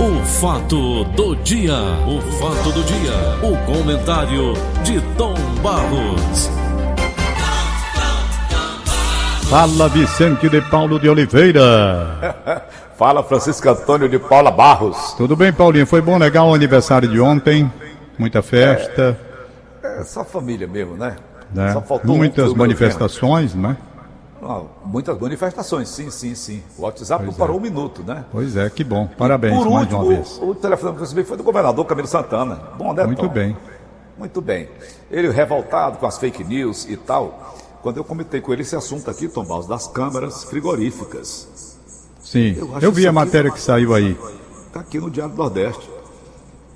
O fato do dia, o fato do dia, o comentário de Tom Barros. Fala Vicente de Paulo de Oliveira. Fala Francisco Antônio de Paula Barros. Tudo bem, Paulinho? Foi bom, legal o aniversário de ontem? Muita festa. É, é só família mesmo, né? né? Só faltou Muitas um manifestações, né? Ah, muitas manifestações, sim, sim, sim. O WhatsApp pois não parou é. um minuto, né? Pois é, que bom. Parabéns Por mais último, uma vez. O, o telefone que eu recebi foi do governador Camilo Santana. Bom, né, Muito Tom? bem. Muito bem. Ele revoltado com as fake news e tal. Quando eu comentei com ele esse assunto aqui, Tom Baus, das câmaras frigoríficas. Sim, eu, eu vi a matéria que saiu aí. Está aqui no Diário do Nordeste.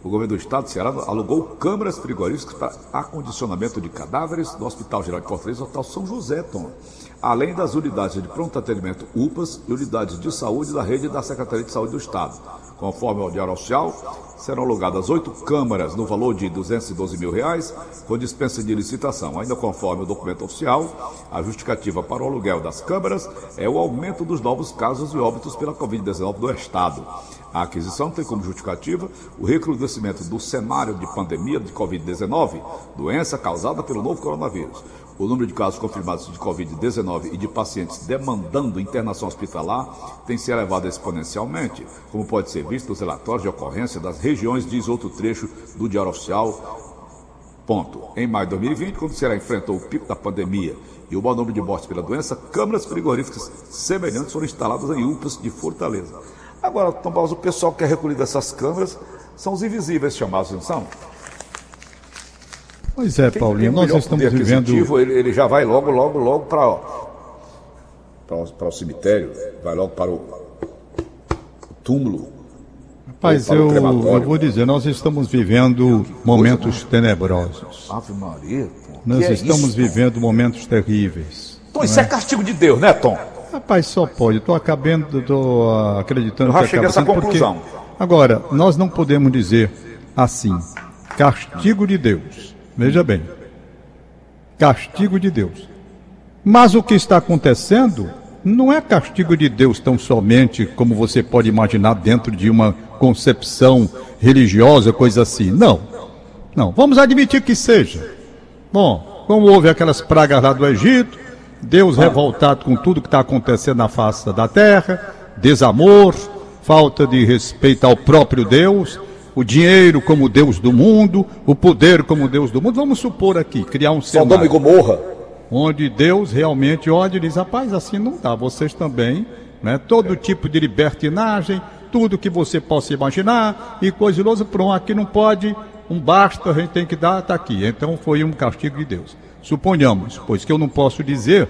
O governo do estado do Ceará alugou câmaras frigoríficas para acondicionamento de cadáveres no Hospital Geral de Fortaleza e Hospital São José, Tom. Além das unidades de pronto atendimento UPAs e unidades de saúde da rede da Secretaria de Saúde do Estado. Conforme o Diário Oficial, serão alugadas oito câmaras no valor de 212 mil reais, com dispensa de licitação. Ainda conforme o documento oficial, a justificativa para o aluguel das câmaras é o aumento dos novos casos e óbitos pela Covid-19 do Estado. A aquisição tem como justificativa o recrudescimento do cenário de pandemia de Covid-19, doença causada pelo novo coronavírus. O número de casos confirmados de Covid-19 e de pacientes demandando internação hospitalar tem se elevado exponencialmente, como pode ser visto nos relatórios de ocorrência das regiões, diz outro trecho do Diário Oficial. Ponto. Em maio de 2020, quando o Ceará enfrentou o pico da pandemia e o maior número de mortes pela doença, câmaras frigoríficas semelhantes foram instaladas em UPAs de Fortaleza. Agora, Tom Barros, o pessoal que quer recolher dessas câmaras são os invisíveis chamados, não são? Pois é, Paulinho, nós estamos vivendo. Ele, ele, já vai logo, logo, logo para para o cemitério, vai logo para o túmulo. Rapaz, eu, eu, vou dizer, nós estamos vivendo momentos tenebrosos. Ave Maria, pô. Nós é estamos isso, vivendo momentos terríveis. Tom, isso é? é castigo de Deus, né, Tom? Rapaz, só pode. Estou acabando, estou acreditando eu já que cheguei a essa conclusão. Agora, nós não podemos dizer assim, castigo de Deus. Veja bem. Castigo de Deus. Mas o que está acontecendo não é castigo de Deus tão somente como você pode imaginar dentro de uma concepção religiosa, coisa assim. Não. Não. Vamos admitir que seja. Bom, como houve aquelas pragas lá do Egito, Deus revoltado com tudo que está acontecendo na face da terra, desamor, falta de respeito ao próprio Deus, o dinheiro como Deus do mundo, o poder como Deus do mundo. Vamos supor aqui, criar um cenário. Sodoma e Gomorra. Onde Deus realmente olha e diz, rapaz, assim não dá, vocês também, né? Todo tipo de libertinagem, tudo que você possa imaginar, e coisa lousa, pronto, aqui não pode, um basta, a gente tem que dar, está aqui. Então foi um castigo de Deus. Suponhamos, pois que eu não posso dizer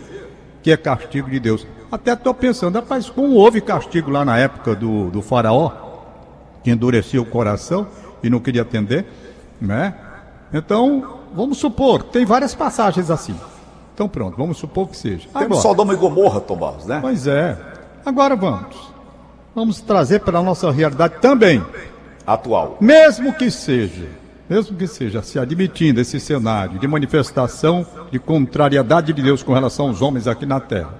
que é castigo de Deus. Até estou pensando, rapaz, como houve castigo lá na época do, do faraó, que endurecia o coração e não queria atender, né? Então, vamos supor, tem várias passagens assim. Então pronto, vamos supor que seja. Agora, Temos Sodoma e Gomorra, Tomás, né? Pois é. Agora vamos. Vamos trazer para a nossa realidade também. Atual. Mesmo que seja, mesmo que seja se admitindo esse cenário de manifestação de contrariedade de Deus com relação aos homens aqui na terra.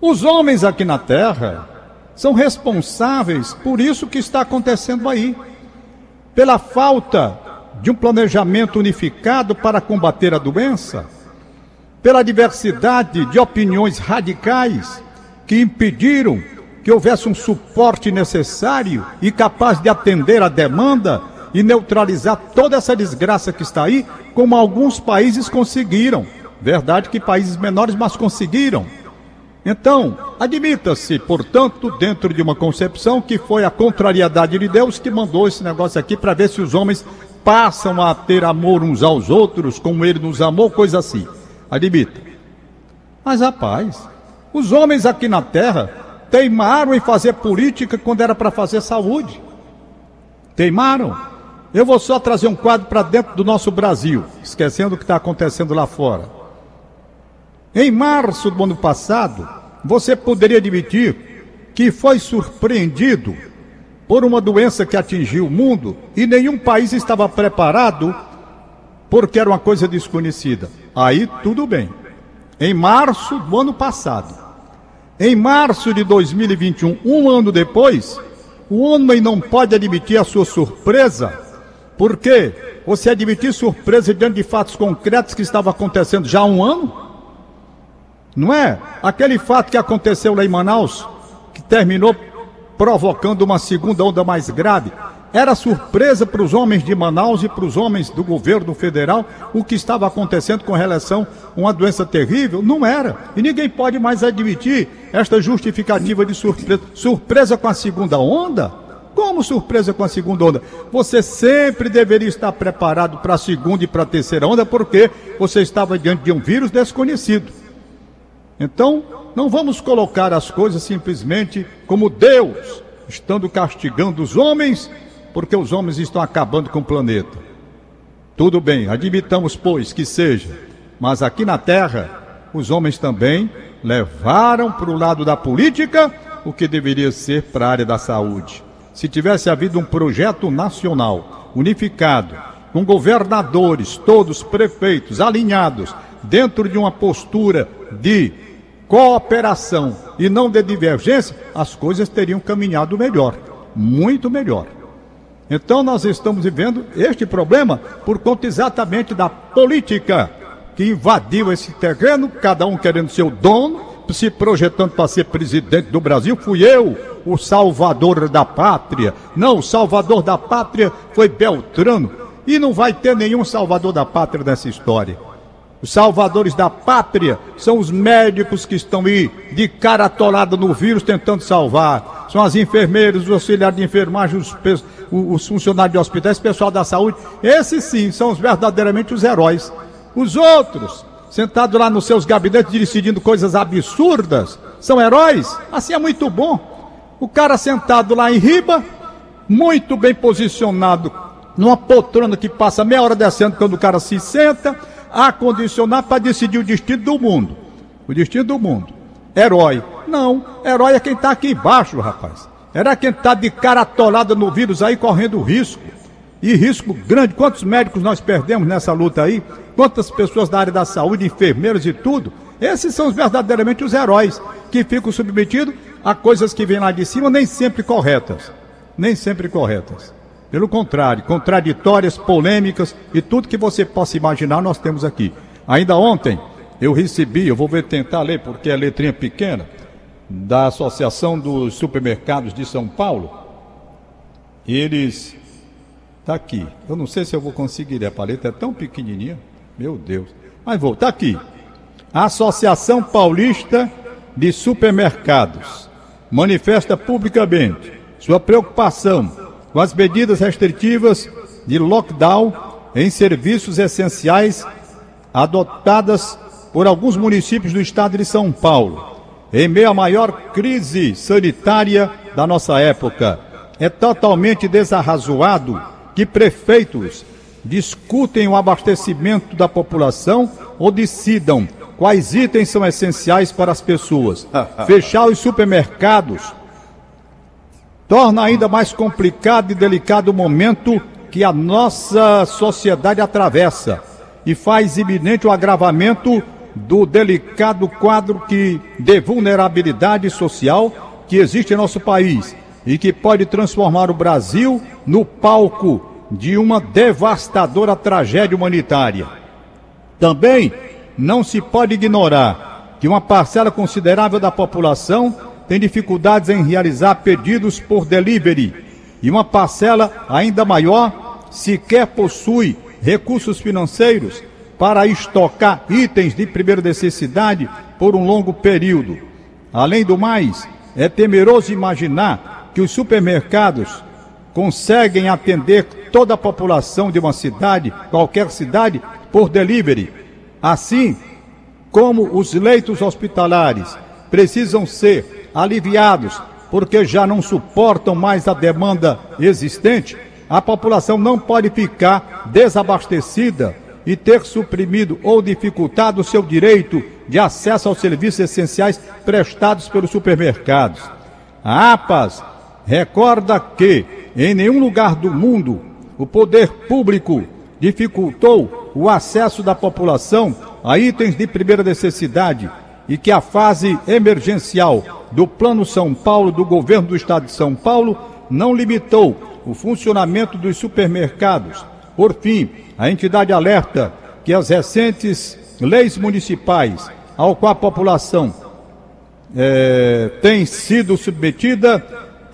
Os homens aqui na terra são responsáveis por isso que está acontecendo aí. Pela falta de um planejamento unificado para combater a doença, pela diversidade de opiniões radicais que impediram que houvesse um suporte necessário e capaz de atender a demanda e neutralizar toda essa desgraça que está aí, como alguns países conseguiram. Verdade que países menores, mas conseguiram. Então, admita-se, portanto, dentro de uma concepção que foi a contrariedade de Deus que mandou esse negócio aqui para ver se os homens passam a ter amor uns aos outros, como ele nos amou, coisa assim. Admita. Mas, rapaz, os homens aqui na terra teimaram em fazer política quando era para fazer saúde. Teimaram. Eu vou só trazer um quadro para dentro do nosso Brasil, esquecendo o que está acontecendo lá fora. Em março do ano passado, você poderia admitir que foi surpreendido por uma doença que atingiu o mundo e nenhum país estava preparado porque era uma coisa desconhecida. Aí tudo bem. Em março do ano passado. Em março de 2021, um ano depois, O homem não pode admitir a sua surpresa, porque você admitir surpresa diante de fatos concretos que estavam acontecendo já há um ano? Não é? Aquele fato que aconteceu lá em Manaus, que terminou provocando uma segunda onda mais grave, era surpresa para os homens de Manaus e para os homens do governo federal o que estava acontecendo com relação a uma doença terrível? Não era. E ninguém pode mais admitir esta justificativa de surpresa. Surpresa com a segunda onda? Como surpresa com a segunda onda? Você sempre deveria estar preparado para a segunda e para a terceira onda, porque você estava diante de um vírus desconhecido. Então, não vamos colocar as coisas simplesmente como Deus, estando castigando os homens porque os homens estão acabando com o planeta. Tudo bem, admitamos, pois, que seja, mas aqui na Terra, os homens também levaram para o lado da política o que deveria ser para a área da saúde. Se tivesse havido um projeto nacional unificado, com governadores, todos prefeitos, alinhados, dentro de uma postura de cooperação e não de divergência, as coisas teriam caminhado melhor, muito melhor. Então nós estamos vivendo este problema por conta exatamente da política que invadiu esse terreno, cada um querendo ser o dono, se projetando para ser presidente do Brasil. Fui eu, o salvador da pátria. Não, o salvador da pátria foi Beltrano. E não vai ter nenhum salvador da pátria nessa história. Os salvadores da pátria são os médicos que estão aí de cara atolada no vírus tentando salvar. São as enfermeiras, os auxiliares de enfermagem, os, os funcionários de hospitais, pessoal da saúde. Esses sim são os, verdadeiramente os heróis. Os outros, sentados lá nos seus gabinetes decidindo coisas absurdas, são heróis? Assim é muito bom. O cara sentado lá em riba, muito bem posicionado, numa poltrona que passa meia hora descendo quando o cara se senta acondicionar para decidir o destino do mundo. O destino do mundo. Herói. Não, herói é quem está aqui embaixo, rapaz. Era quem está de cara atolada no vírus aí, correndo risco. E risco grande. Quantos médicos nós perdemos nessa luta aí? Quantas pessoas da área da saúde, enfermeiros e tudo? Esses são verdadeiramente os heróis que ficam submetidos a coisas que vêm lá de cima, nem sempre corretas. Nem sempre corretas. Pelo contrário, contraditórias, polêmicas e tudo que você possa imaginar nós temos aqui. Ainda ontem eu recebi, eu vou ver tentar ler porque é letrinha pequena, da Associação dos Supermercados de São Paulo. Eles tá aqui. Eu não sei se eu vou conseguir, a paleta é tão pequenininha. Meu Deus. Mas vou, tá aqui. Associação Paulista de Supermercados manifesta publicamente sua preocupação com as medidas restritivas de lockdown em serviços essenciais adotadas por alguns municípios do estado de São Paulo, em meio à maior crise sanitária da nossa época. É totalmente desarrazoado que prefeitos discutem o abastecimento da população ou decidam quais itens são essenciais para as pessoas. Fechar os supermercados torna ainda mais complicado e delicado o momento que a nossa sociedade atravessa e faz iminente o agravamento do delicado quadro que, de vulnerabilidade social que existe em nosso país e que pode transformar o Brasil no palco de uma devastadora tragédia humanitária. Também não se pode ignorar que uma parcela considerável da população tem dificuldades em realizar pedidos por delivery e uma parcela ainda maior sequer possui recursos financeiros para estocar itens de primeira necessidade por um longo período. Além do mais, é temeroso imaginar que os supermercados conseguem atender toda a população de uma cidade, qualquer cidade, por delivery. Assim como os leitos hospitalares precisam ser aliviados, porque já não suportam mais a demanda existente, a população não pode ficar desabastecida e ter suprimido ou dificultado o seu direito de acesso aos serviços essenciais prestados pelos supermercados. A APAS recorda que, em nenhum lugar do mundo, o poder público dificultou o acesso da população a itens de primeira necessidade e que a fase emergencial do Plano São Paulo do governo do estado de São Paulo não limitou o funcionamento dos supermercados. Por fim, a entidade alerta que as recentes leis municipais ao qual a população é, tem sido submetida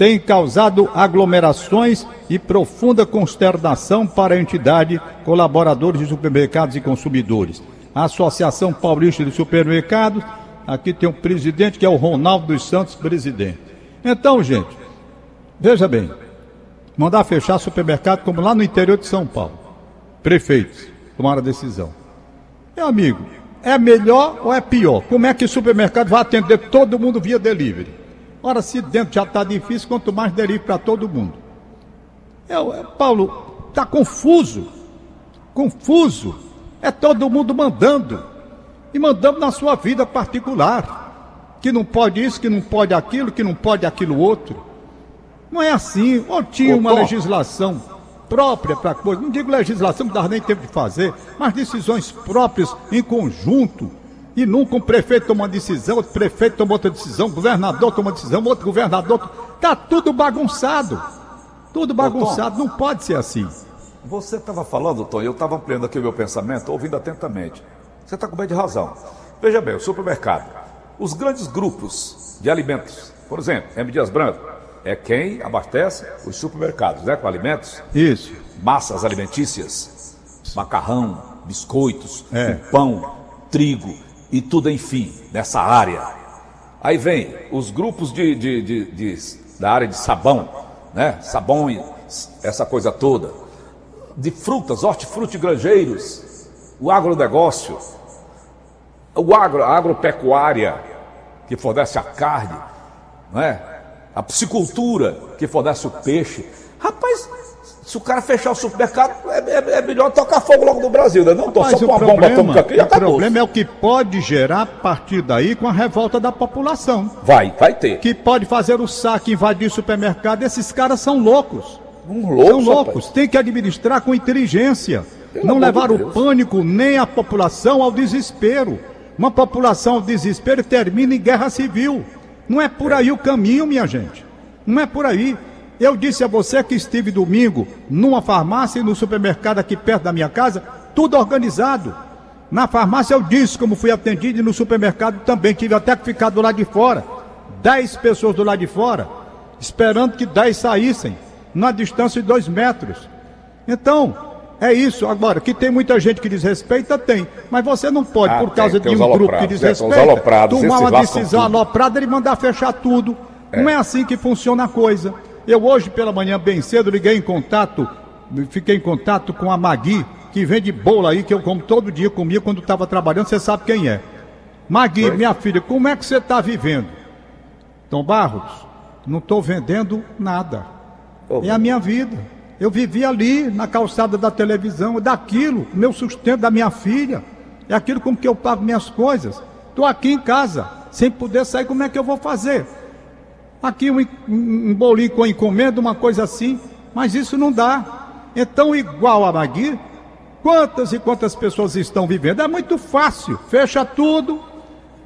têm causado aglomerações e profunda consternação para a entidade, colaboradores de supermercados e consumidores. A Associação Paulista de Supermercados, aqui tem um presidente que é o Ronaldo dos Santos, presidente. Então, gente, veja bem, mandar fechar supermercado como lá no interior de São Paulo. Prefeitos tomaram a decisão. Meu amigo, é melhor ou é pior? Como é que o supermercado vai atender todo mundo via delivery? Ora, se dentro já está difícil, quanto mais delivery para todo mundo. Eu, eu, Paulo, está confuso. Confuso. É todo mundo mandando. E mandando na sua vida particular. Que não pode isso, que não pode aquilo, que não pode aquilo outro. Não é assim. Ou tinha uma legislação própria para coisa. Não digo legislação, não dá nem tempo de fazer, mas decisões próprias em conjunto. E nunca um prefeito toma uma decisão, outro prefeito toma outra decisão, governador toma uma decisão, outro governador. Está tudo bagunçado. Tudo bagunçado. Tom, não pode ser assim. Você estava falando, Tom, eu estava ampliando aqui o meu pensamento, ouvindo atentamente. Você está com bem de razão. Veja bem, o supermercado. Os grandes grupos de alimentos, por exemplo, M. Dias Branco, é quem abastece os supermercados, né? Com alimentos. Isso. Massas alimentícias, macarrão, biscoitos, é. pão, trigo e tudo, enfim, nessa área. Aí vem os grupos de, de, de, de da área de sabão, né? Sabão, essa coisa toda. De frutas, hortifruti granjeiros, o agronegócio, o agro, a agropecuária, que fornece a carne, não é? a piscicultura, que fornece o peixe. Rapaz, se o cara fechar o supermercado, é, é, é melhor tocar fogo logo no Brasil, né? Não tô só com uma bomba atômica aqui O problema é o que pode gerar a partir daí com a revolta da população. Vai, vai ter. Que pode fazer o saque, invadir o supermercado. Esses caras são loucos. Um louco, são loucos. Rapaz. Tem que administrar com inteligência. Pelo não levar de o pânico nem a população ao desespero. Uma população ao desespero termina em guerra civil. Não é por aí o caminho, minha gente. Não é por aí. Eu disse a você que estive domingo numa farmácia e no supermercado aqui perto da minha casa, tudo organizado. Na farmácia eu disse como fui atendido e no supermercado também. Tive até que ficar do lado de fora. Dez pessoas do lado de fora, esperando que dez saíssem, na distância de dois metros. Então, é isso. Agora, que tem muita gente que desrespeita, tem. Mas você não pode, ah, por causa tem, de um grupo que desrespeita, é, tomar uma decisão aloprada e mandar fechar tudo. É. Não é assim que funciona a coisa. Eu hoje pela manhã, bem cedo, liguei em contato, fiquei em contato com a Magui, que vende bolo aí, que eu como todo dia, comia quando estava trabalhando, você sabe quem é. Magui, Oi? minha filha, como é que você está vivendo? Tom Barros, não estou vendendo nada. Oh, é a minha vida. Eu vivi ali na calçada da televisão, daquilo, meu sustento da minha filha, é aquilo com que eu pago minhas coisas. Estou aqui em casa, sem poder sair, como é que eu vou fazer? Aqui um, um bolinho com encomenda, uma coisa assim, mas isso não dá. Então, igual a Magui, quantas e quantas pessoas estão vivendo? É muito fácil, fecha tudo,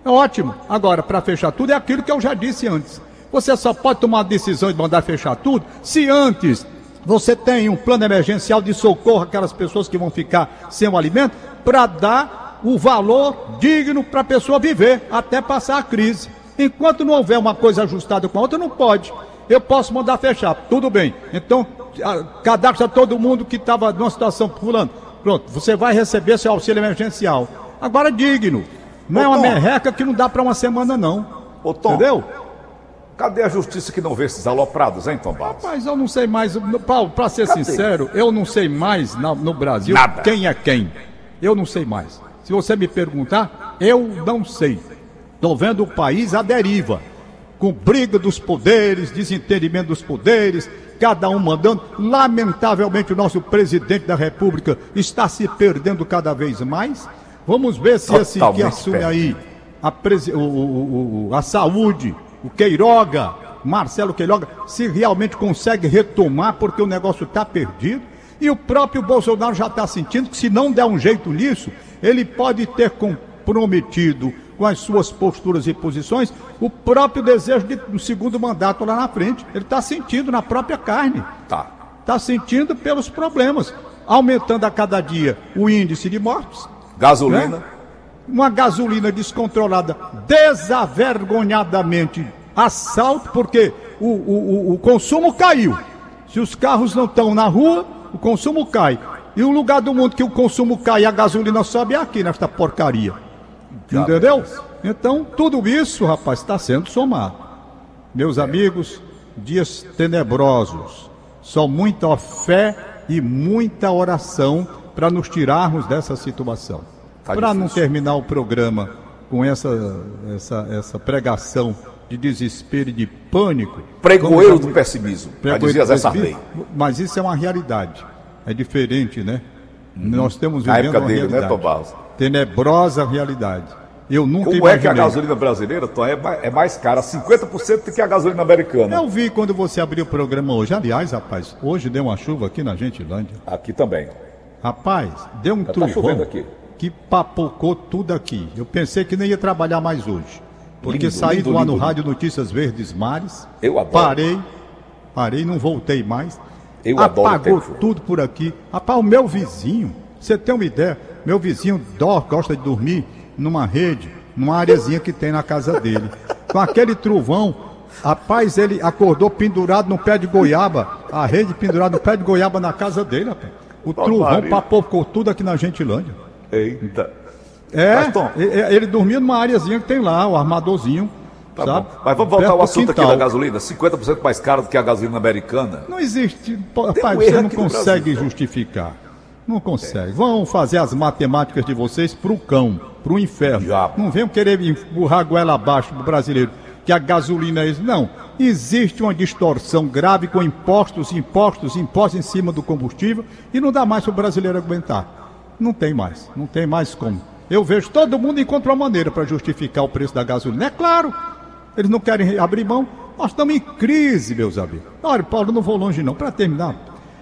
é ótimo. Agora, para fechar tudo, é aquilo que eu já disse antes. Você só pode tomar a decisão de mandar fechar tudo se antes você tem um plano emergencial de socorro àquelas pessoas que vão ficar sem o alimento para dar o valor digno para a pessoa viver até passar a crise. Enquanto não houver uma coisa ajustada com a outra, não pode. Eu posso mandar fechar, tudo bem. Então, cadastra todo mundo que estava numa situação fulano. Pronto, você vai receber seu auxílio emergencial. Agora digno. Não Ô, é uma Tom. merreca que não dá para uma semana, não. Ô, Tom, Entendeu? Cadê a justiça que não vê esses aloprados, hein, Tom Barros? Rapaz, eu não sei mais, Paulo, para ser Cadê? sincero, eu não sei mais no, no Brasil Nada. quem é quem. Eu não sei mais. Se você me perguntar, eu não sei. Estou vendo o país à deriva, com briga dos poderes, desentendimento dos poderes, cada um mandando. Lamentavelmente, o nosso presidente da República está se perdendo cada vez mais. Vamos ver se esse que assume aí a, o, o, o, a saúde o Queiroga, Marcelo Queiroga, se realmente consegue retomar, porque o negócio está perdido. E o próprio Bolsonaro já está sentindo que se não der um jeito nisso, ele pode ter comprometido com as suas posturas e posições, o próprio desejo de, do segundo mandato lá na frente. Ele está sentindo na própria carne. Tá. Está sentindo pelos problemas. Aumentando a cada dia o índice de mortes. Gasolina. Né? Uma gasolina descontrolada, desavergonhadamente assalto, porque o, o, o consumo caiu. Se os carros não estão na rua, o consumo cai. E o lugar do mundo que o consumo cai e a gasolina sobe é aqui, nesta porcaria. Entendeu? Então, tudo isso, rapaz, está sendo somado. Meus amigos, dias tenebrosos. Só muita fé e muita oração para nos tirarmos dessa situação. Tá para não terminar o programa com essa, essa, essa pregação de desespero e de pânico. Pregoeiro do pessimismo, dizia Zé Sarney. Mas isso é uma realidade. É diferente, né? Uhum. Nós temos vivendo época uma dele, né, realidade. né, Tenebrosa realidade. Eu nunca Como imaginei. é que a gasolina brasileira Tom, é mais cara, 50% do que a gasolina americana? Eu vi quando você abriu o programa hoje. Aliás, rapaz, hoje deu uma chuva aqui na Gentilândia. Aqui também. Rapaz, deu um trovão tá aqui. que papocou tudo aqui. Eu pensei que nem ia trabalhar mais hoje. Porque Lindo, saí lindo, do ar no lindo, Rádio Notícias Verdes Mares. Eu adoro. Parei, parei, não voltei mais. Eu adoro Apagou tudo por aqui. Rapaz, o meu vizinho, você tem uma ideia, meu vizinho dó, gosta de dormir numa rede, numa areazinha que tem na casa dele. Com aquele trovão, rapaz, ele acordou pendurado no pé de goiaba, a rede pendurada no pé de goiaba na casa dele, rapaz. O trovão Maria. papocou tudo aqui na Gentilândia. Eita. É, Mas, Tom- ele dormia numa areazinha que tem lá, o armadorzinho, Tá sabe? bom. Mas vamos voltar ao assunto aqui da gasolina. 50% mais caro do que a gasolina americana. Não existe, rapaz, um você não consegue Brasil. justificar. Não consegue. Vão fazer as matemáticas de vocês pro cão, pro inferno. Diabo. Não venham querer empurrar a goela abaixo do brasileiro, que a gasolina é isso. Não. Existe uma distorção grave com impostos, impostos, impostos em cima do combustível e não dá mais para o brasileiro aguentar. Não tem mais. Não tem mais como. Eu vejo todo mundo encontra uma maneira para justificar o preço da gasolina. É claro. Eles não querem abrir mão. Nós estamos em crise, meus amigos. Olha, Paulo, não vou longe não. Para terminar,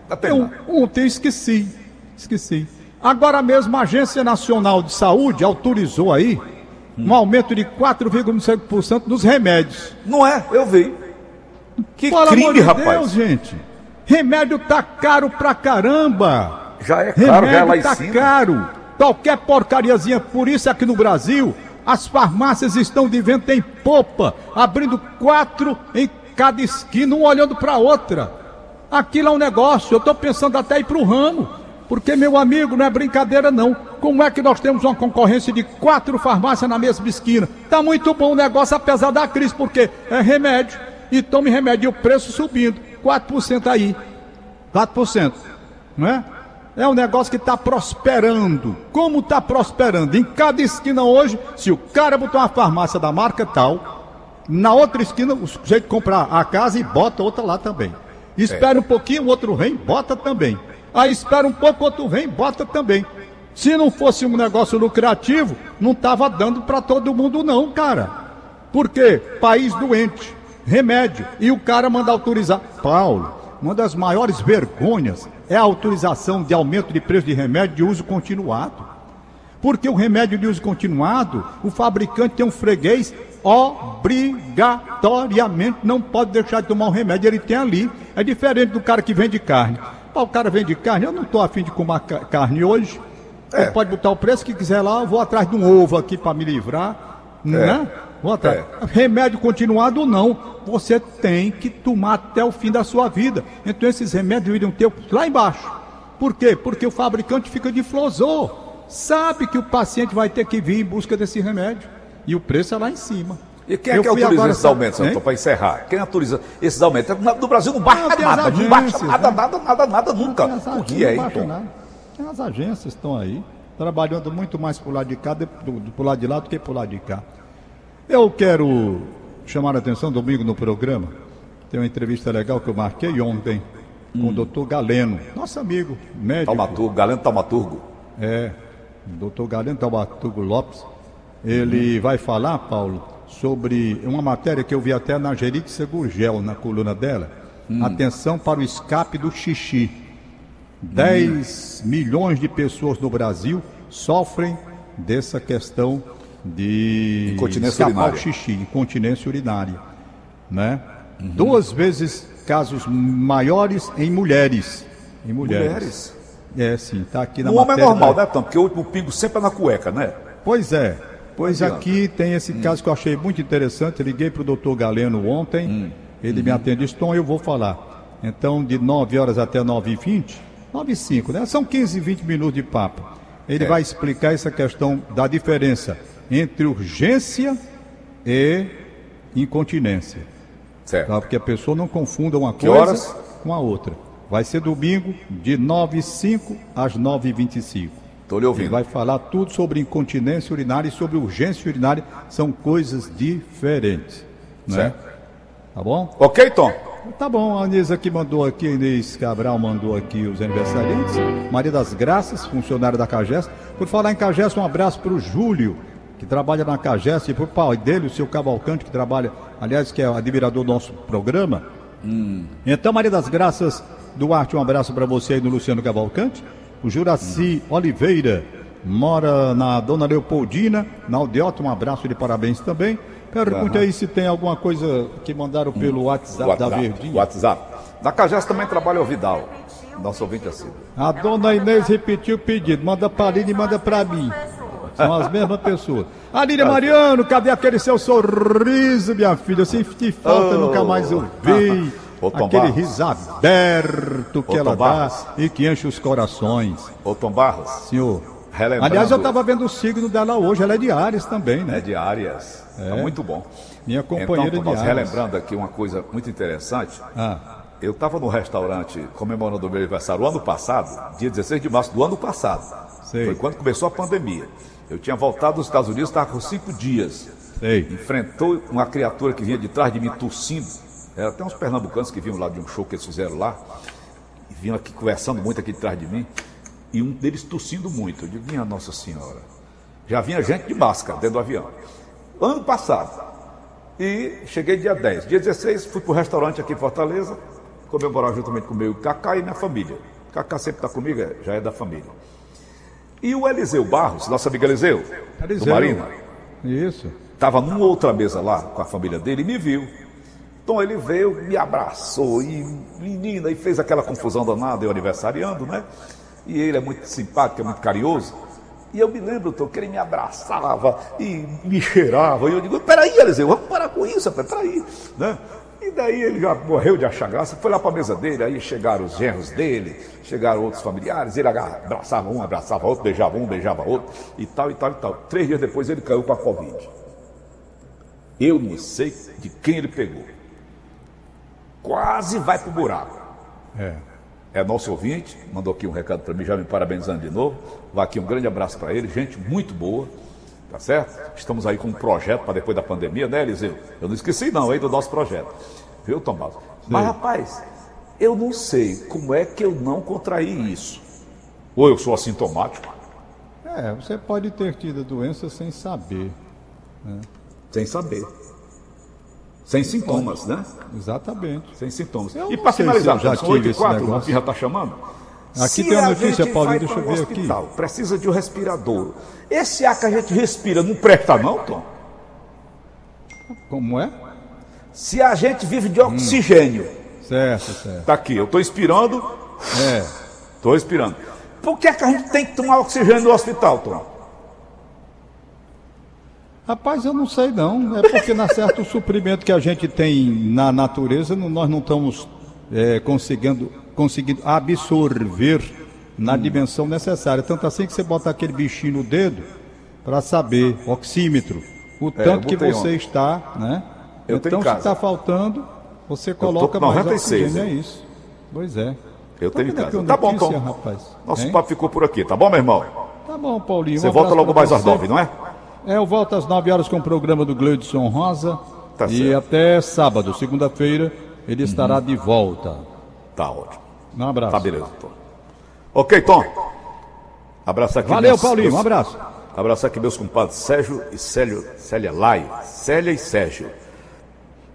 Pra eu ontem esqueci. Esqueci. Agora mesmo a Agência Nacional de Saúde autorizou aí um aumento de 4,5% dos remédios. Não é? Eu vi. Que Pelo crime, amor de rapaz. Deus, gente. Remédio tá caro pra caramba. Já é caro, já é lá Remédio em tá cima. caro. Qualquer porcariazinha. Por isso aqui no Brasil, as farmácias estão de vento em popa, abrindo quatro em cada esquina, um olhando para outra. Aquilo é um negócio. Eu estou pensando até ir para o ramo. Porque, meu amigo, não é brincadeira não. Como é que nós temos uma concorrência de quatro farmácias na mesma esquina? Tá muito bom o negócio, apesar da crise, porque é remédio. E tome remédio e o preço subindo. 4% aí. 4%. Não é? É um negócio que está prosperando. Como está prosperando? Em cada esquina hoje, se o cara botar uma farmácia da marca tal, na outra esquina o sujeito compra a casa e bota outra lá também. Espera um pouquinho, o outro vem, bota também. Aí espera um pouco, outro vem, bota também. Se não fosse um negócio lucrativo, não estava dando para todo mundo não, cara. Por quê? País doente, remédio, e o cara manda autorizar. Paulo, uma das maiores vergonhas é a autorização de aumento de preço de remédio de uso continuado. Porque o remédio de uso continuado, o fabricante tem um freguês, obrigatoriamente não pode deixar de tomar o remédio, ele tem ali. É diferente do cara que vende carne. O cara vende carne, eu não estou afim de comer ca- carne hoje. Ele pode botar o preço que quiser lá, eu vou atrás de um ovo aqui para me livrar. Né? Vou atrás. Remédio continuado não. Você tem que tomar até o fim da sua vida. Então esses remédios deveriam ter lá embaixo. Por quê? Porque o fabricante fica de flosor. Sabe que o paciente vai ter que vir em busca desse remédio. E o preço é lá em cima. E quem é Eu que autoriza agora, esses aumentos? Antônio, para encerrar? Quem autoriza esses aumentos? Na- No Brasil não baixa Ah, as nada, não baixa nada, né? nada, nada, nada, nunca. O que é, baixa então? Tem As agências estão aí, trabalhando muito mais por lado de cá, do, lado de lá do que por lado de cá. Eu quero chamar a atenção domingo no programa. Tem uma entrevista legal que eu marquei ontem com o doutor Galeno, nosso amigo, médico. Taumaturgo, Galeno Taumaturgo. É, o doutor Galeno Taumaturgo Lopes. Ele vai falar, Paulo, sobre uma matéria que eu vi até na Geritza Gurgel, na coluna dela. Atenção para o escape do xixi. 10 milhões de pessoas no Brasil sofrem dessa questão de Incontinência escapar urinária. o xixi, incontinência urinária, né? Duas vezes casos maiores em mulheres. Em mulheres. Mulheres. É, sim, tá aqui na O homem é matéria normal, da- né, Tom? Porque o último pingo sempre é na cueca, né? Pois é. Pois Não aqui tem esse caso que eu achei muito interessante. Liguei para o doutor Galeno ontem. Ele me atende Tom, eu vou falar. Então, de 9 horas até 9h20, 9 e 5, né? São 15, 20 minutos de papo. Ele É. vai explicar essa questão da diferença entre urgência e incontinência. Certo. Tá? Porque a pessoa não confunda uma Que coisa horas? com a outra. Vai ser domingo, de 9 e 5 às 9 e 25 Tô lhe ele ouvindo. vai falar tudo sobre incontinência urinária e sobre urgência urinária. São coisas diferentes. Né? Certo. Tá bom? Ok, Tom? Tá bom, a Inês aqui mandou aqui, a Inês Cabral mandou aqui os aniversariantes. Maria das Graças, funcionária da Cagest. Por falar em Cagest, um abraço para o Júlio, que trabalha na Cagest, e para o pai dele, o seu Cavalcante, que trabalha, aliás, que é admirador do nosso programa. Então, Maria das Graças, Duarte, um abraço para você aí no Luciano Cavalcante. O Juraci Oliveira mora na Dona Leopoldina, na Aldeota, um abraço de parabéns também. Pergunte aí se tem alguma coisa que mandaram pelo WhatsApp, da Verdinha. WhatsApp. Na Cajás também trabalha o Vidal. Nosso ouvinte assim. A dona Inês repetiu o pedido. Manda pra Aline e manda pra mim. São as mesmas pessoas. Aline Mariano, cadê aquele seu sorriso, minha filha? Eu senti falta, Oh. nunca mais ouvi. Aquele riso aberto que Ô, ela dá e que enche os corações. Ô, Tom Barros. Senhor. Relembrando- Aliás, eu estava vendo o signo dela hoje. Ela é de Ares também, É né? de Arias. É. muito bom. Minha companheira então, Tom, de Ares. relembrando aqui uma coisa muito interessante. Ah, Eu estava no restaurante comemorando o meu aniversário o ano passado, dia 16 de março do ano passado. Sei. Foi quando começou a pandemia. Eu tinha voltado dos Estados Unidos, estava com cinco dias. sei. Enfrentou uma criatura que vinha de trás de mim tossindo. Era até uns pernambucanos que vinham lá de um show que eles fizeram lá. E vinham aqui conversando muito aqui de trás de mim. E um deles tossindo muito. Eu digo, minha Nossa Senhora. Já vinha gente de máscara dentro do avião. Ano passado. E cheguei dia 10. Dia 16, fui para o restaurante aqui em Fortaleza, comemorar juntamente com o Cacá e minha família. Cacá sempre está comigo, é- já é da família. E o Eliseu Barros, nosso amigo Eliseu, do Eliseu. Marina, Isso. estava numa outra mesa lá com a família dele e me viu. Então ele veio, me abraçou e menina, e fez aquela confusão danada, eu aniversariando, né? E ele é muito simpático, é muito carinhoso. E eu me lembro, Tom, que ele me abraçava e me cheirava. E eu digo, peraí, Eliseu, vamos parar com isso, peraí. Né? E daí ele já morreu de achar graça, foi lá para a mesa dele, aí chegaram os genros dele, chegaram outros familiares, ele abraçava um, abraçava outro, beijava um, beijava outro, e tal, e tal, e tal. Três dias depois ele caiu com a Covid. Eu não sei de quem ele pegou. Quase vai pro buraco. É. É nosso ouvinte, mandou aqui um recado para mim, já me parabenizando de novo. Vai aqui um grande abraço para ele, gente muito boa, tá certo? Estamos aí com um projeto para depois da pandemia, né, Eliseu? Eu não esqueci não aí do nosso projeto. Viu, Tomás? Mas, rapaz, eu não sei como é que eu não contraí isso. Ou eu sou assintomático, É, você pode ter tido a doença sem saber. sem saber. Sem sintomas, né? Exatamente. Sem sintomas. Eu E para finalizar, se já são tive 8 e esse 4, o negócio. Pirra está chamando. Aqui Se tem uma notícia, Paulinho, deixa eu ver aqui. hospital, Precisa de um respirador. Esse ar que a gente respira não presta, não, Tom? Como é? Se a gente vive de oxigênio, Certo, certo. tá aqui, eu estou inspirando, É. estou expirando. Por que, é que a gente tem que tomar oxigênio no hospital, Tom? Rapaz, eu não sei não. É porque na certo o suprimento que a gente tem na natureza, nós não estamos é, conseguindo, conseguindo absorver na dimensão necessária. Tanto assim que você bota aquele bichinho no dedo para saber, oxímetro, o tanto que você ontem. está, né? Eu então, se está faltando, você coloca mais 96, oxigênio, é hein? isso. Pois é. Eu Tô tenho em casa. Tá bom, notícia, Tom. rapaz. Nosso Hein? papo ficou por aqui, tá bom, meu irmão? Tá bom, Paulinho. um Você volta abraço logo mais às nove, não é? É, eu volto às 9 horas com o programa do Gleudson Rosa. Tá e certo. até sábado, segunda-feira, ele estará de volta. Tá ótimo. Um abraço. Tá beleza, Tom. Ok, Tom. Abraço aqui. Valeu, meus- Paulinho. Um meus- abraço. Abraço aqui meus compadres Sérgio e Célio, Célia Lai. Célia e Sérgio.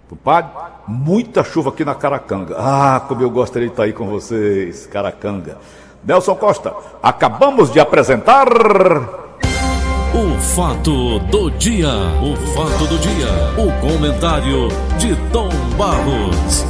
Compadre, muita chuva aqui na Caracanga. Ah, como eu gostaria de estar aí com vocês, Caracanga. Nelson Costa, acabamos de apresentar. O fato do dia, o fato do dia, o comentário de Tom Barros.